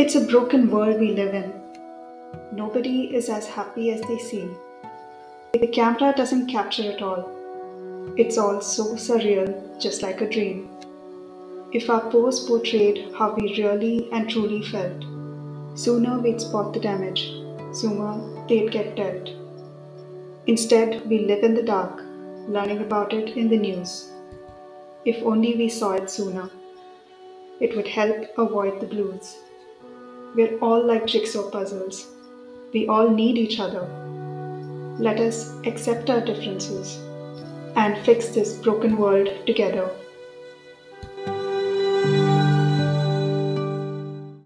It's a broken world we live in. Nobody is as happy as they seem. The camera doesn't capture it all. It's all so surreal, just like a dream. If our pose portrayed how we really and truly felt, sooner we'd spot the damage, sooner they'd get dealt. Instead, we live in the dark, learning about it in the news. If only we saw it sooner, it would help avoid the blues. We're all like jigsaw puzzles. We all need each other. Let us accept our differences and fix this broken world together.